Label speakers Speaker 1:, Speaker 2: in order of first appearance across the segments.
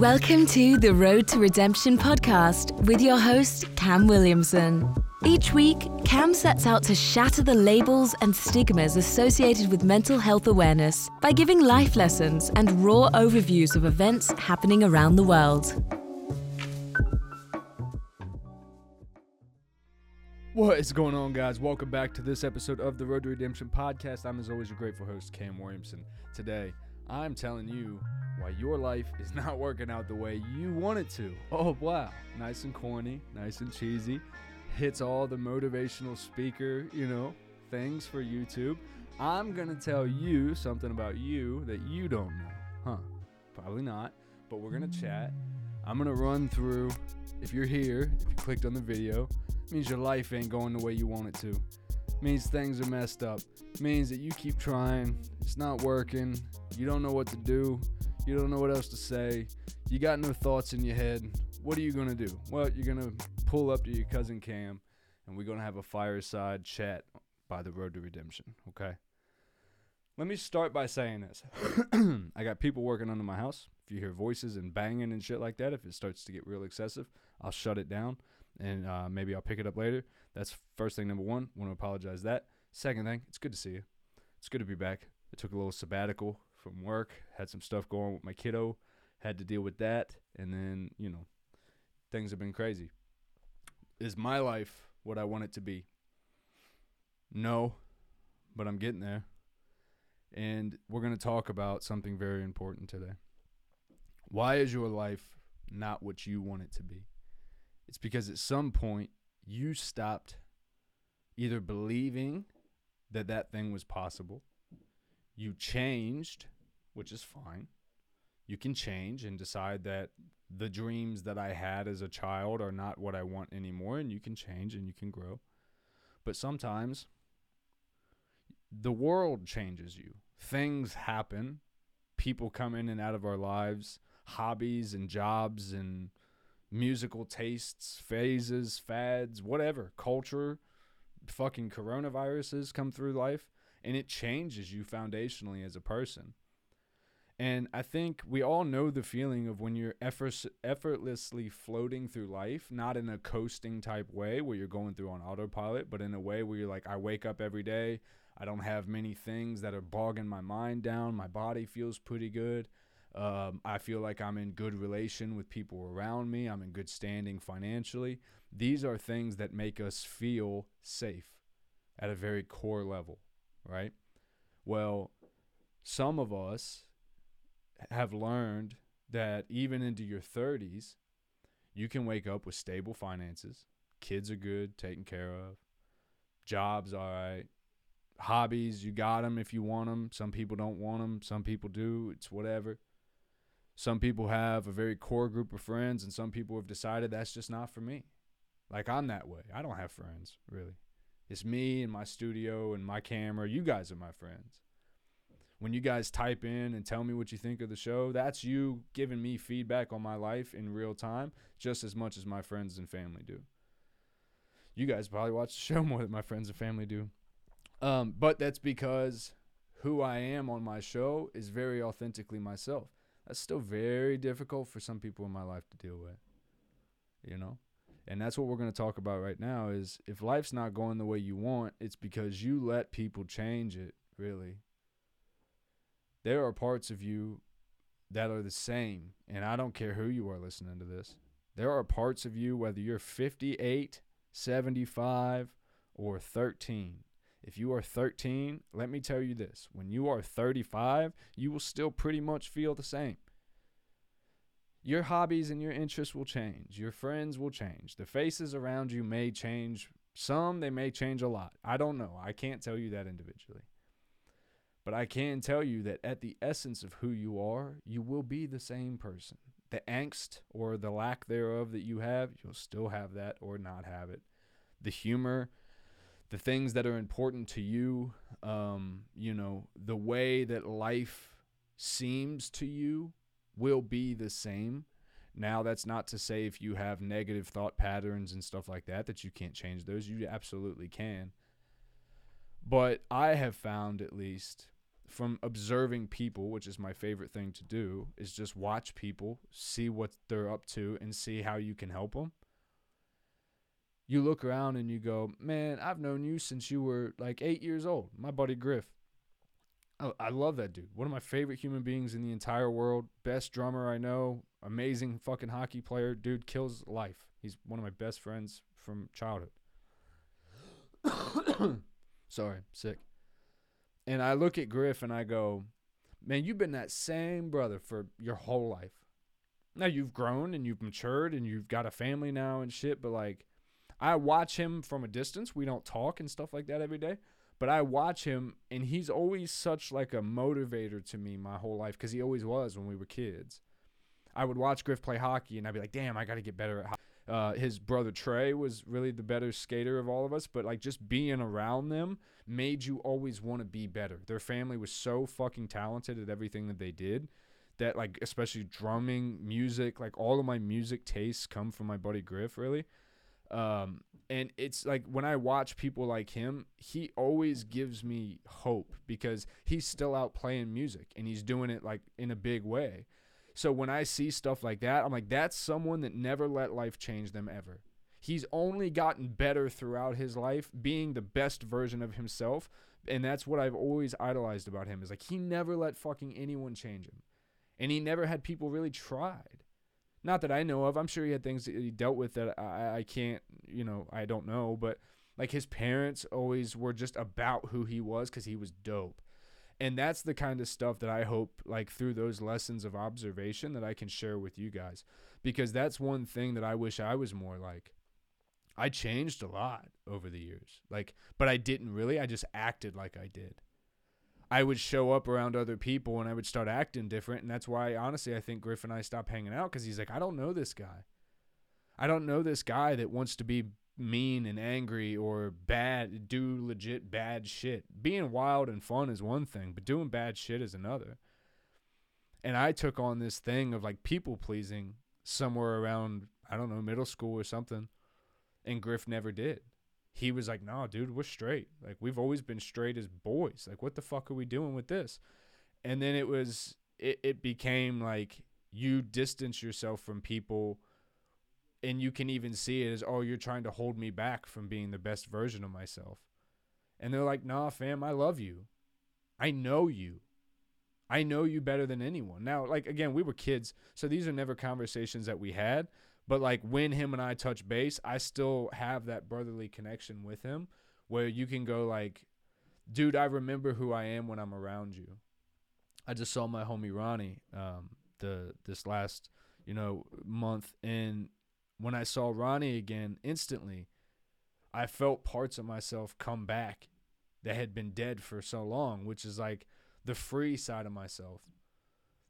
Speaker 1: Welcome to the Road to Redemption podcast with your host, Cam Williamson. Each week, Cam sets out to shatter the labels and stigmas associated with mental health awareness by giving life lessons and raw overviews of events happening around the world.
Speaker 2: What is going on, guys? Welcome back to this episode of the Road to Redemption podcast. I'm, as always, your grateful host, Cam Williamson. Today, I'm telling you why your life is not working out the way you want it to. Oh, wow. Nice and corny, nice and cheesy. Hits all the motivational speaker, you know, things for YouTube. I'm going to tell you something about you that you don't know. Huh? Probably not, but we're going to chat. I'm going to run through. If you're here, if you clicked on the video, means your life ain't going the way you want it to. Means things are messed up. Means that you keep trying, it's not working, you don't know what to do, you don't know what else to say, you got no thoughts in your head. What are you gonna do? Well, you're gonna pull up to your cousin Cam and we're gonna have a fireside chat by the road to redemption, okay? Let me start by saying this. I got people working under my house. If you hear voices and banging and shit like that, if it starts to get real excessive, I'll shut it down and uh, maybe I'll pick it up later. That's first thing, number one. Want to apologize that. Second thing, it's good to see you. It's good to be back. I took a little sabbatical from work, had some stuff going with my kiddo, had to deal with that, and then, you know, things have been crazy. Is my life what I want it to be? No, but I'm getting there. And we're going to talk about something very important today. Why is your life not what you want it to be? It's because at some point you stopped either believing that that thing was possible, you changed, which is fine. You can change and decide that the dreams that I had as a child are not what I want anymore, and you can change and you can grow. But sometimes the world changes you. Things happen. People come in and out of our lives, hobbies and jobs and musical tastes, phases, fads, whatever, culture, fucking coronaviruses come through life and it changes you foundationally as a person. And I think we all know the feeling of when you're effort- effortlessly floating through life, not in a coasting type way where you're going through on autopilot, but in a way where you're like, I wake up every day. I don't have many things that are bogging my mind down. My body feels pretty good. Um, I feel like I'm in good relation with people around me. I'm in good standing financially. These are things that make us feel safe at a very core level, right? Well, some of us have learned that even into your 30s, you can wake up with stable finances. Kids are good, taken care of. Jobs all right. Hobbies, you got them if you want them. Some people don't want them. Some people do. It's whatever some people have a very core group of friends and some people have decided that's just not for me. Like i'm that way. I don't have friends really. It's me and my studio and my camera. You guys are my friends. When you guys type in and tell me what you think of the show that's you giving me feedback on my life in real time just as much as my friends and family do. You guys probably watch the show more than my friends and family do. Um, but that's because who i am on my show is very authentically myself that's still very difficult for some people in my life to deal with. You know? And that's what we're going to talk about right now is if life's not going the way you want, it's because you let people change it, really. There are parts of you that are the same, and I don't care who you are listening to this. There are parts of you whether you're 58, 75, or 13 if you are 13, let me tell you this when you are 35, you will still pretty much feel the same. Your hobbies and your interests will change. Your friends will change. The faces around you may change. Some, they may change a lot. I don't know. I can't tell you that individually. But I can tell you that at the essence of who you are, you will be the same person. The angst or the lack thereof that you have, you'll still have that or not have it. The humor the things that are important to you, um, you know, the way that life seems to you will be the same. Now, that's not to say if you have negative thought patterns and stuff like that, that you can't change those. You absolutely can. But I have found, at least from observing people, which is my favorite thing to do, is just watch people, see what they're up to, and see how you can help them. You look around and you go, man, I've known you since you were like eight years old. My buddy Griff. I, love that dude. One of my favorite human beings in the entire world. Best drummer I know. Amazing fucking hockey player. Dude kills life. He's one of my best friends from childhood. Sorry, sick. And I look at Griff and I go, man, you've been that same brother for your whole life. Now you've grown and you've matured and you've got a family now and shit, but like I watch him from a distance. We don't talk and stuff like that every day, but I watch him and he's always such like a motivator to me my whole life cuz he always was when we were kids. I would watch Griff play hockey and I'd be like, "Damn, I got to get better at hockey." Uh, his brother Trey was really the better skater of all of us, but like just being around them made you always want to be better. Their family was so fucking talented at everything that they did that like especially drumming, music, like all of my music tastes come from my buddy Griff really. Um, and it's like when I watch people like him, he always gives me hope because he's still out playing music and he's doing it like in a big way. So when I see stuff like that, I'm like, that's someone that never let life change them ever. He's only gotten better throughout his life, being the best version of himself. And that's what I've always idolized about him is like he never let fucking anyone change him. And he never had people really tried. Not that I know of. I'm sure he had things that he dealt with that I, I can't, you know, I don't know. But like his parents always were just about who he was because he was dope and that's the kind of stuff that I hope like through those lessons of observation that I can share with you guys because that's one thing that I wish I was more like I changed a lot over the years like but I didn't really I just acted like I did I would show up around other people and I would start acting different and that's why honestly I think Griff and I stopped hanging out cuz he's like I don't know this guy I don't know this guy that wants to be mean and angry or bad, do legit bad shit. Being wild and fun is one thing, but doing bad shit is another. And I took on this thing of like people pleasing somewhere around, I don't know, middle school or something. And Griff never did. He was like, nah, dude, we're straight. Like, we've always been straight as boys. Like, what the fuck are we doing with this? And then it was, it, it became like you distance yourself from people and you can even see it as oh you're trying to hold me back from being the best version of myself and they're like nah fam i love you i know you i know you better than anyone now like again we were kids so these are never conversations that we had but like when him and i touch base i still have that brotherly connection with him where you can go like dude i remember who i am when i'm around you i just saw my homie ronnie um the this last you know month and when I saw Ronnie again, instantly, I felt parts of myself come back that had been dead for so long, which is like the free side of myself.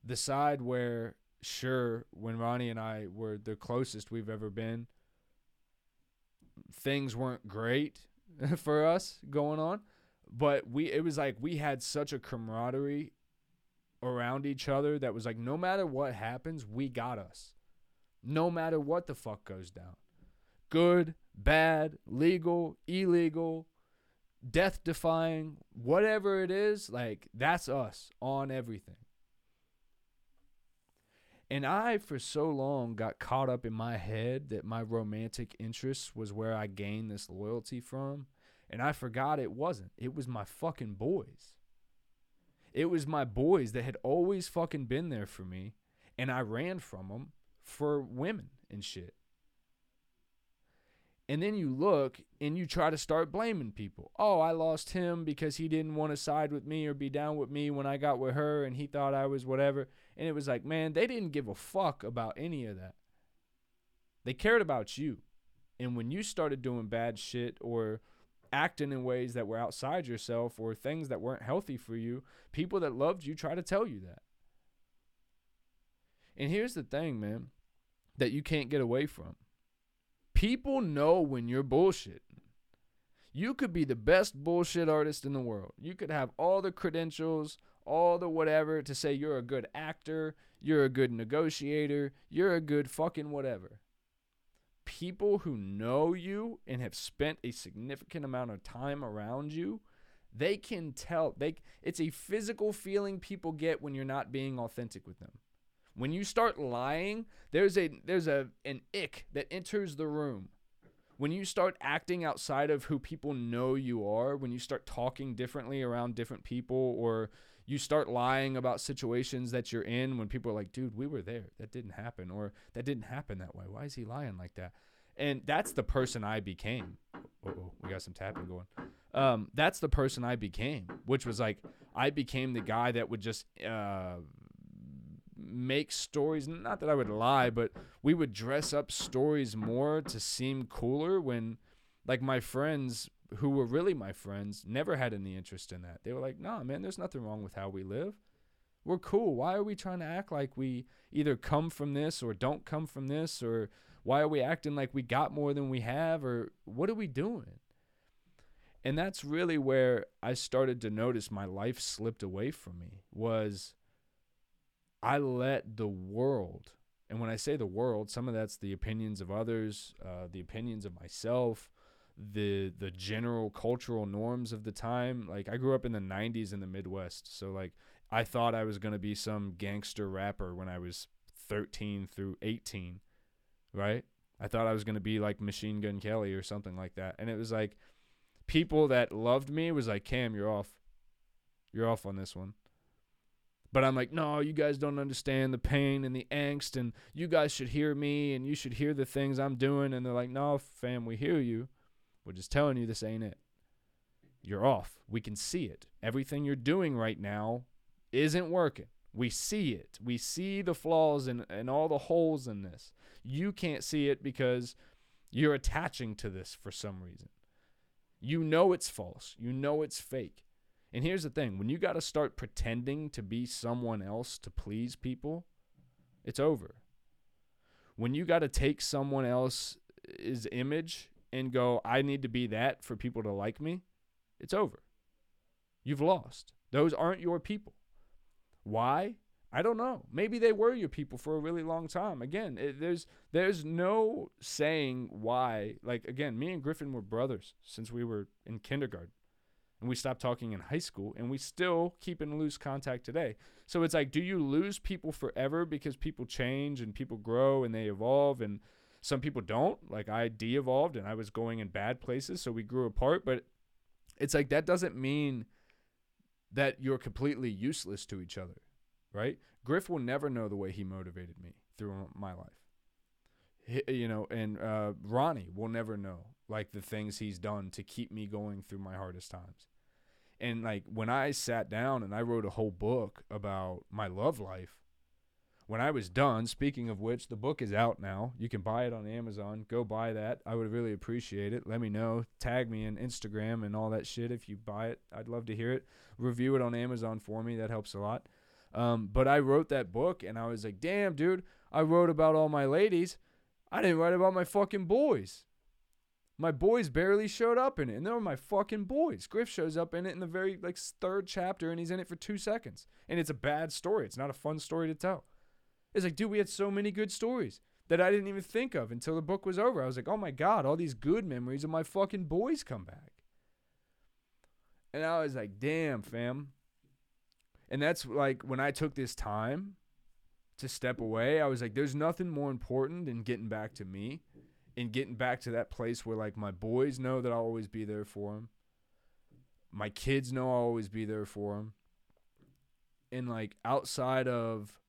Speaker 2: The side where, sure, when Ronnie and I were the closest we've ever been, things weren't great for us going on, but we it was like we had such a camaraderie around each other that was like no matter what happens, we got us no matter what the fuck goes down. Good, bad, legal, illegal, death defying, whatever it is, like that's us on everything. And I, for so long, got caught up in my head that my romantic interest was where I gained this loyalty from. And I forgot it wasn't. It was my fucking boys. It was my boys that had always fucking been there for me. And I ran from them for women and shit. And then you look and you try to start blaming people. Oh, I lost him because he didn't want to side with me or be down with me when I got with her and he thought I was whatever. And it was like, man, they didn't give a fuck about any of that. They cared about you. And when you started doing bad shit or acting in ways that were outside yourself or things that weren't healthy for you, people that loved you try to tell you that. And here's the thing, man that you can't get away from. People know when you're bullshitting. You could be the best bullshit artist in the world. You could have all the credentials, all the whatever to say you're a good actor, you're a good negotiator, you're a good fucking whatever. People who know you and have spent a significant amount of time around you, They can tell. They it's a physical feeling people get when you're not being authentic with them. When you start lying, there's a there's a an ick that enters the room. When you start acting outside of who people know you are, when you start talking differently around different people or you start lying about situations that you're in when people are like, "Dude, we were there. That didn't happen." Or that didn't happen that way. Why is he lying like that? And that's the person I became. Oh, we got some tapping going. Um, that's the person I became, which was like I became the guy that would just uh, make stories. Not that I would lie, but we would dress up stories more to seem cooler when, like, my friends who were really my friends never had any interest in that. They were like, nah, man, there's nothing wrong with how we live. We're cool. Why are we trying to act like we either come from this or don't come from this? Or why are we acting like we got more than we have? Or what are we doing? And that's really where I started to notice my life slipped away from me was I let the world, and when I say the world, some of that's the opinions of others, uh, the opinions of myself, the the general cultural norms of the time. Like I grew up in the '90s in the Midwest, so like I thought I was gonna be some gangster rapper when I was 13 through 18, right? I thought I was gonna be like Machine Gun Kelly or something like that, and it was like people that loved me was like, Cam, you're off, you're off on this one. But I'm like, no, you guys don't understand the pain and the angst, and you guys should hear me, and you should hear the things I'm doing. And they're like, no, fam, we hear you. We're just telling you this ain't it. You're off. We can see it. Everything you're doing right now isn't working. We see it. We see the flaws and, and all the holes in this. You can't see it because you're attaching to this for some reason. You know it's false. You know it's fake. And here's the thing when you got to start pretending to be someone else to please people, it's over. When you got to take someone else's image and go, I need to be that for people to like me, it's over. You've lost. Those aren't your people. Why? I don't know. Maybe they were your people for a really long time. Again, it, there's there's no saying why. Like again, me and Griffin were brothers since we were in kindergarten and we stopped talking in high school and we still keep in loose contact today. So it's like, do you lose people forever because people change and people grow and they evolve and some people don't? Like I de evolved and I was going in bad places, so we grew apart. But it's like that doesn't mean that you're completely useless to each other, right? Griff will never know the way he motivated me through my life. He, you know, and uh, Ronnie will never know like the things he's done to keep me going through my hardest times. And like when I sat down and I wrote a whole book about my love life, when I was done, speaking of which, the book is out now. You can buy it on Amazon. Go buy that. I would really appreciate it. Let me know. Tag me in Instagram and all that shit if you buy it. I'd love to hear it. Review it on Amazon for me. That helps a lot. Um, but I wrote that book and I was like, damn, dude, I wrote about all my ladies. I didn't write about my fucking boys. My boys barely showed up in it, and they were my fucking boys. Griff shows up in it in the very like third chapter, and he's in it for two seconds, and it's a bad story. It's not a fun story to tell. It's like, dude, we had so many good stories that I didn't even think of until the book was over. I was like, oh my god, all these good memories of my fucking boys come back, and I was like, damn, fam. And that's like when I took this time to step away, I was like, there's nothing more important than getting back to me and getting back to that place where like my boys know that I'll always be there for them. My kids know I'll always be there for them. And like outside of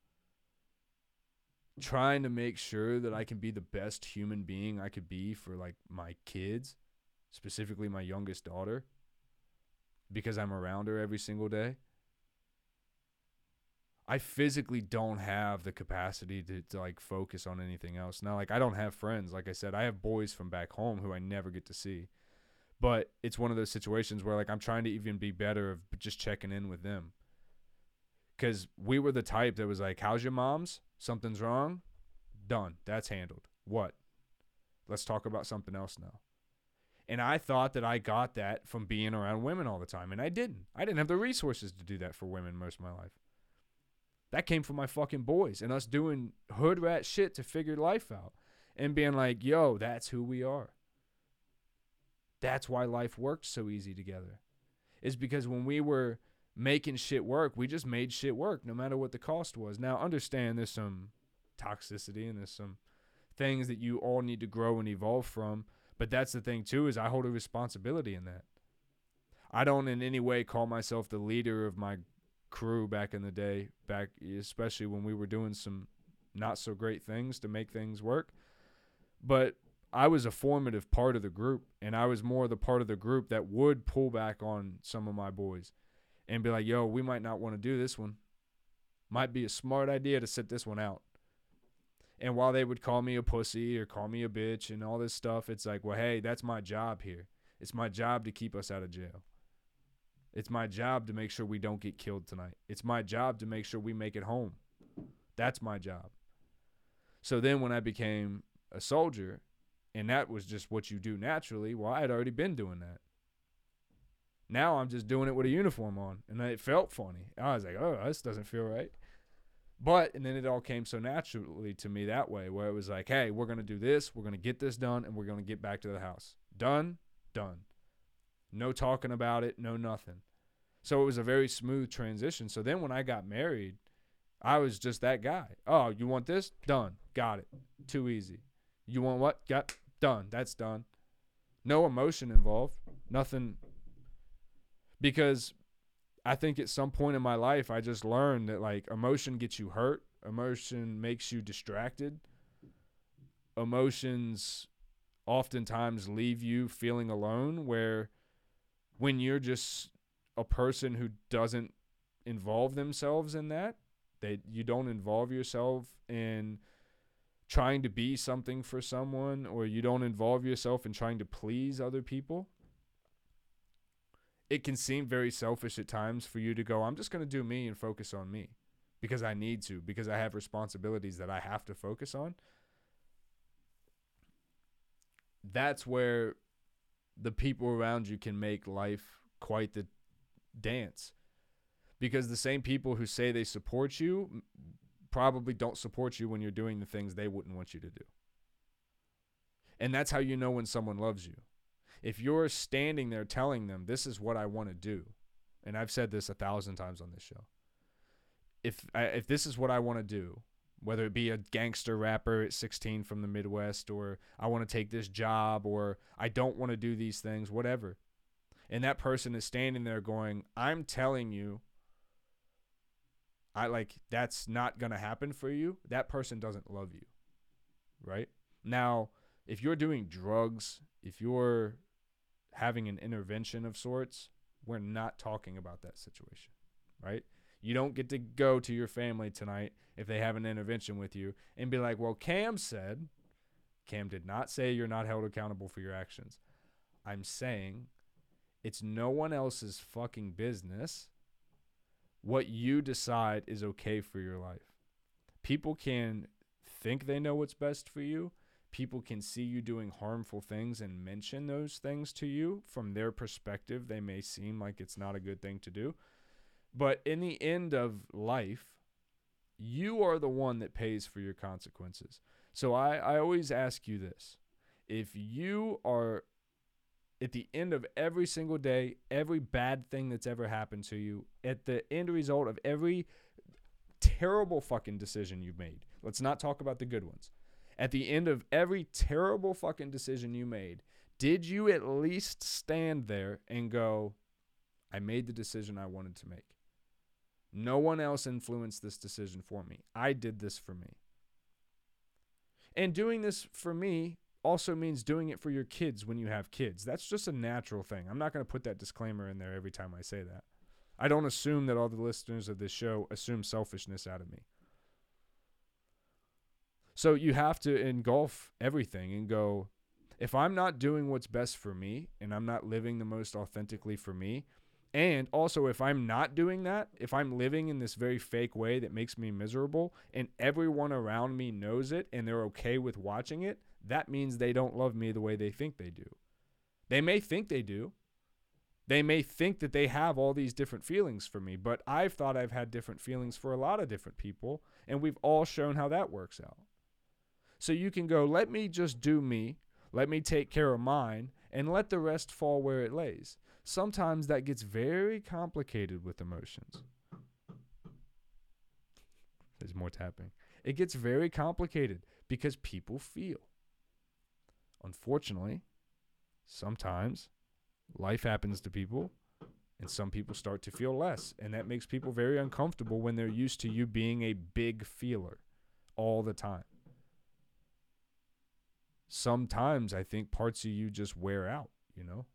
Speaker 2: trying to make sure that I can be the best human being I could be for like my kids, specifically my youngest daughter, because I'm around her every single day. I physically don't have the capacity to, to like focus on anything else. Now, like I don't have friends. Like I said, I have boys from back home who I never get to see. But it's one of those situations where like I'm trying to even be better of just checking in with them. Cause we were the type that was like, How's your mom's? Something's wrong? Done. That's handled. What? Let's talk about something else now. And I thought that I got that from being around women all the time. And I didn't. I didn't have the resources to do that for women most of my life. That came from my fucking boys and us doing hood rat shit to figure life out and being like, yo, that's who we are. That's why life worked so easy together. is because when we were making shit work, we just made shit work no matter what the cost was. Now, understand there's some toxicity and there's some things that you all need to grow and evolve from. But that's the thing too is I hold a responsibility in that. I don't in any way call myself the leader of my crew back in the day, back especially when we were doing some not so great things to make things work. But I was a formative part of the group, and I was more the part of the group that would pull back on some of my boys and be like, yo, we might not want to do this one. Might be a smart idea to sit this one out. And while they would call me a pussy or call me a bitch and all this stuff, it's like, well, hey, that's my job here. It's my job to keep us out of jail. It's my job to make sure we don't get killed tonight. It's my job to make sure we make it home. That's my job. So then when I became a soldier, and that was just what you do naturally, well, I had already been doing that. Now I'm just doing it with a uniform on, and it felt funny. I was like, "Oh, this doesn't feel right." But and then it all came so naturally to me that way, where it was like, "Hey, we're gonna do this. We're gonna get this done, and we're gonna get back to the house. Done, done. No talking about it. No nothing." So it was a very smooth transition. So then when I got married, I was just that guy. Oh, you want this? Done. Got it. Too easy. You want what? Got done. That's done. No emotion involved. Nothing because I think at some point in my life I just learned that like emotion gets you hurt, emotion makes you distracted. Emotions oftentimes leave you feeling alone where when you're just a person who doesn't involve themselves in that, that you don't involve yourself in trying to be something for someone or you don't involve yourself in trying to please other people it can seem very selfish at times for you to go, I'm just going to do me and focus on me because I need to, because I have responsibilities that I have to focus on. That's where the people around you can make life quite the dance. Because the same people who say they support you probably don't support you when you're doing the things they wouldn't want you to do. And that's how you know when someone loves you if you're standing there telling them this is what I want to do, and I've said this a thousand times on this show, if I, if this is what I want to do, whether it be a gangster rapper at 16 from the Midwest, or I want to take this job, or I don't want to do these things, whatever, and that person is standing there going, "I'm telling you." I like that's not going to happen for you. That person doesn't love you. Right? Now, if you're doing drugs, if you're having an intervention of sorts, we're not talking about that situation, right? You don't get to go to your family tonight if they have an intervention with you and be like, well, Cam said, Cam did not say you're not held accountable for your actions. I'm saying it's no one else's fucking business what you decide is okay for your life. People can think they know what's best for you, people can see you doing harmful things and mention those things to you from their perspective they may seem like it's not a good thing to do but in the end of life you are the one that pays for your consequences. So i, I always ask you this. If you are at the end of every single day every bad thing that's ever happened to you at the end result of every terrible fucking decision you've made let's not talk about the good ones. At the end of every terrible fucking decision you made, did you at least stand there and go, I made the decision I wanted to make? No one else influenced this decision for me. I did this for me. And doing this for me also means doing it for your kids when you have kids. That's just a natural thing. I'm not going to put that disclaimer in there every time I say that. I don't assume that all the listeners of this show assume selfishness out of me. So you have to engulf everything and go, if I'm not doing what's best for me and I'm not living the most authentically for me, and also if I'm not doing that, if I'm living in this very fake way that makes me miserable and everyone around me knows it and they're okay with watching it, that means they don't love me the way they think they do. They may think they do. They may think that they have all these different feelings for me, but I've thought I've had different feelings for a lot of different people, and we've all shown how that works out. So you can go, let me just do me, let me take care of mine, and let the rest fall where it lays. Sometimes that gets very complicated with emotions. There's more tapping. It gets very complicated because people feel. Unfortunately, sometimes life happens to people and some people start to feel less. And that makes people very uncomfortable when they're used to you being a big feeler all the time. Sometimes I think parts of you just wear out, you know?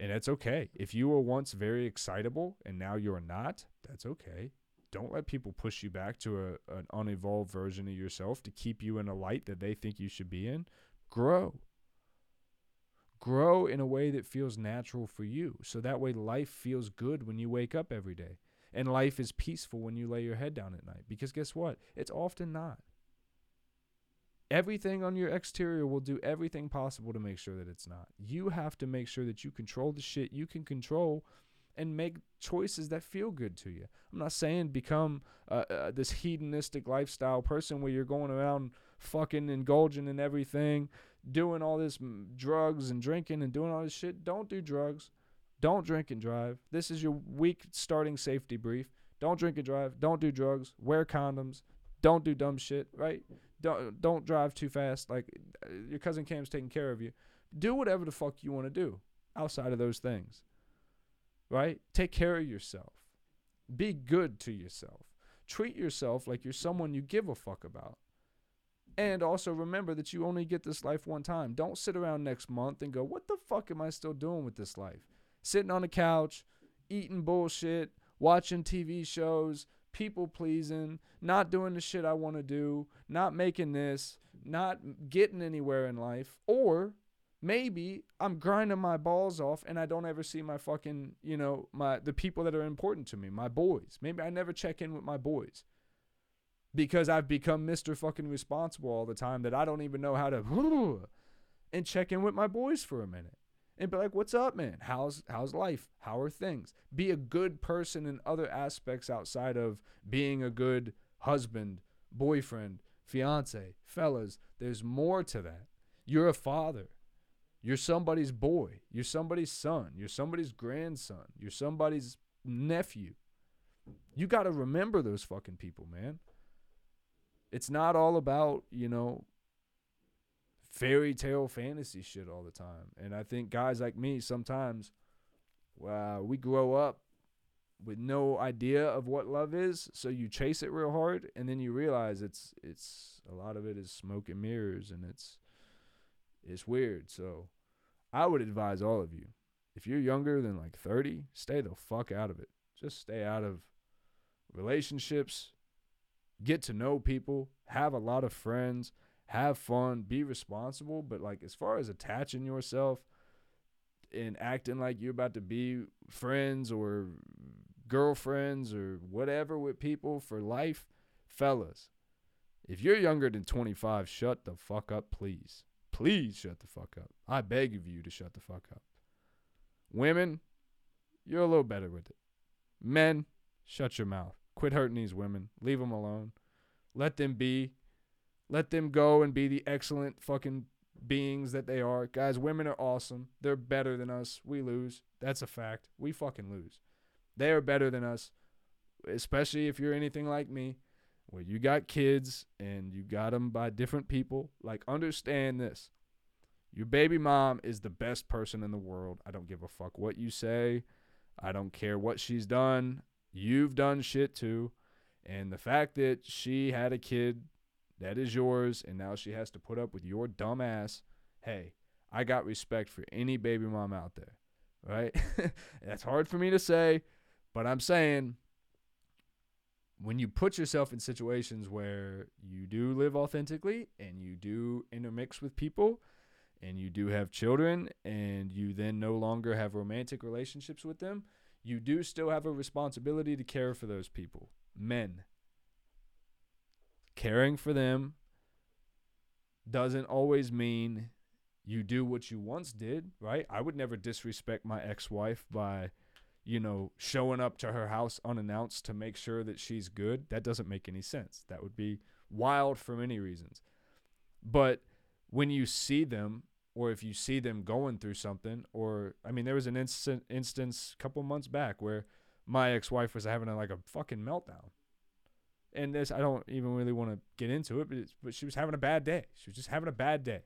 Speaker 2: And that's okay. If you were once very excitable and now you're not, that's okay. Don't let people push you back to a, an unevolved version of yourself to keep you in a light that they think you should be in. Grow. Grow in a way that feels natural for you. So that way life feels good when you wake up every day. And life is peaceful when you lay your head down at night. Because guess what? It's often not. Everything on your exterior will do everything possible to make sure that it's not. You have to make sure that you control the shit you can control and make choices that feel good to you. I'm not saying become uh, uh, this hedonistic lifestyle person where you're going around fucking indulging in everything, doing all this drugs and drinking and doing all this shit. Don't do drugs. Don't drink and drive. This is your week starting safety brief. Don't drink and drive. Don't do drugs. Wear condoms. Don't do dumb shit, right? Don't don't drive too fast. Like uh, your cousin Cam's taking care of you. Do whatever the fuck you want to do outside of those things right? Take care of yourself. Be good to yourself. Treat yourself like you're someone you give a fuck about. And also remember that you only get this life one time. Don't sit around next month and go, what the fuck am I still doing with this life? Sitting on the couch, eating bullshit, watching TV shows, people pleasing, not doing the shit I want to do, not making this, not getting anywhere in life, or maybe I'm grinding my balls off and I don't ever see my fucking, you know, my the people that are important to me, my boys. Maybe I never check in with my boys. Because I've become Mr. fucking responsible all the time that I don't even know how to and check in with my boys for a minute. And be like, "What's up, man? How's how's life? How are things?" Be a good person in other aspects outside of being a good husband, boyfriend, fiance. Fellas, there's more to that. You're a father you're somebody's boy. You're somebody's son. You're somebody's grandson. You're somebody's nephew. You got to remember those fucking people, man. It's not all about, you know, fairy tale fantasy shit all the time. And I think guys like me sometimes uh, we grow up with no idea of what love is, so you chase it real hard and then you realize it's it's a lot of it is smoke and mirrors and it's it's weird. So I would advise all of you if you're younger than like 30, stay the fuck out of it. Just stay out of relationships, get to know people, have a lot of friends, have fun, be responsible. But like as far as attaching yourself and acting like you're about to be friends or girlfriends or whatever with people for life, fellas, if you're younger than 25, shut the fuck up, please. Please shut the fuck up. I beg of you to shut the fuck up. Women, you're a little better with it. Men, shut your mouth. Quit hurting these women. Leave them alone. Let them be. Let them go and be the excellent fucking beings that they are. Guys, women are awesome. They're better than us. We lose. That's a fact. We fucking lose. They are better than us, especially if you're anything like me where you got kids and you got them by different people, like understand this. Your baby mom is the best person in the world. I don't give a fuck what you say. I don't care what she's done. You've done shit too. And the fact that she had a kid that is yours and now she has to put up with your dumb ass, hey, I got respect for any baby mom out there. Right? That's hard for me to say, but I'm saying when you put yourself in situations where you do live authentically and you do intermix with people and you do have children and you then no longer have romantic relationships with them, you do still have a responsibility to care for those people. Men. Caring for them doesn't always mean you do what you once did, right? I would never disrespect my ex wife by you know, showing up to her house unannounced to make sure that she's good, that doesn't make any sense. That would be wild for many reasons. But when you see them or if you see them going through something or I mean there was an instant instance a couple months back where my ex-wife was having a, like a fucking meltdown. And this I don't even really want to get into it, but but she was having a bad day. She was just having a bad day.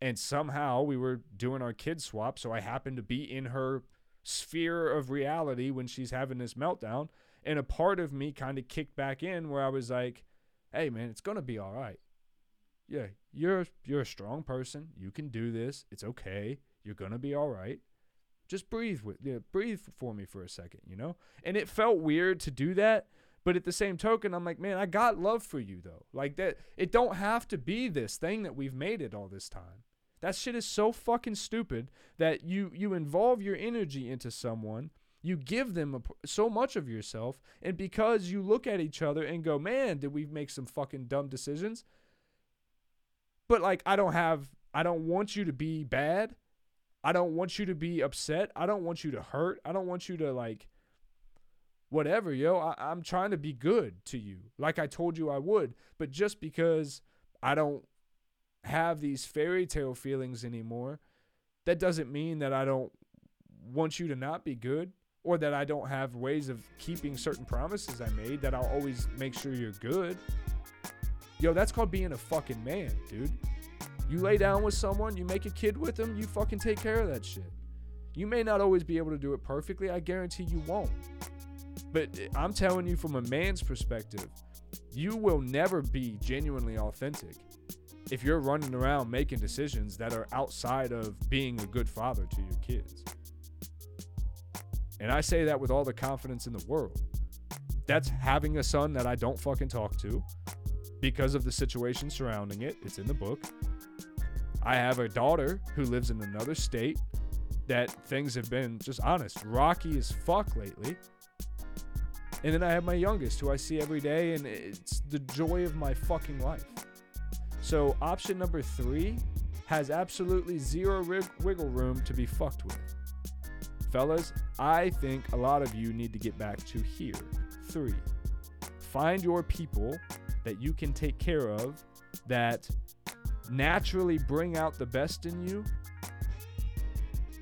Speaker 2: And somehow we were doing our kid swap, so I happened to be in her sphere of reality when she's having this meltdown, and a part of me kind of kicked back in where I was like, "Hey man, it's to be all right. Yeah, you're you're a strong person. You can do this. It's okay. You're to be all right." Just breathe with yeah, breathe for me for a second, you know? And it felt weird to do that, but at the same token, I'm like, man, I got love for you though. Like that it don't have to be this thing that we've made it all this time. That shit is so fucking stupid that you you involve your energy into someone, you give them a, so much of yourself, and because you look at each other and go, "Man, did we make some fucking dumb decisions?" But like I don't have I don't want you to be bad. I don't want you to be upset. I don't want you to hurt. I don't want you to like whatever, yo. I, I'm trying to be good to you, like I told you I would. But just because I don't have these fairy tale feelings anymore, that doesn't mean that I don't want you to not be good or that I don't have ways of keeping certain promises I made that I'll always make sure you're good. Yo, that's called being a fucking man, dude. You lay down with someone, you make a kid with them, you fucking take care of that shit. You may not always be able to do it perfectly, I guarantee you won't. But I'm telling you from a man's perspective, you will never be genuinely authentic if you're running around making decisions that are outside of being a good father to your kids. And I say that with all the confidence in the world. That's having a son that I don't fucking talk to because of the situation surrounding it. It's in the book. I have a daughter who lives in another state that things have been just honest, rocky as fuck lately. And then I have my youngest who I see every day, and it's the joy of my fucking life. So, option number three has absolutely zero rig- wiggle room to be fucked with. Fellas, I think a lot of you need to get back to here. Three, find your people that you can take care of that naturally bring out the best in you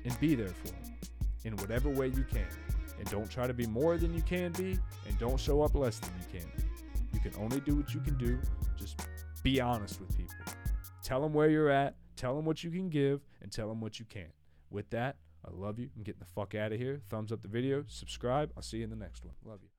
Speaker 2: and be there for them in whatever way you can. And don't try to be more than you can be, and don't show up less than you can be. You can only do what you can do. Just be honest with people. Tell them where you're at, tell them what you can give, and tell them what you can't. With that, I love you. I'm getting the fuck out of here. Thumbs up the video, subscribe. I'll see you in the next one. Love you.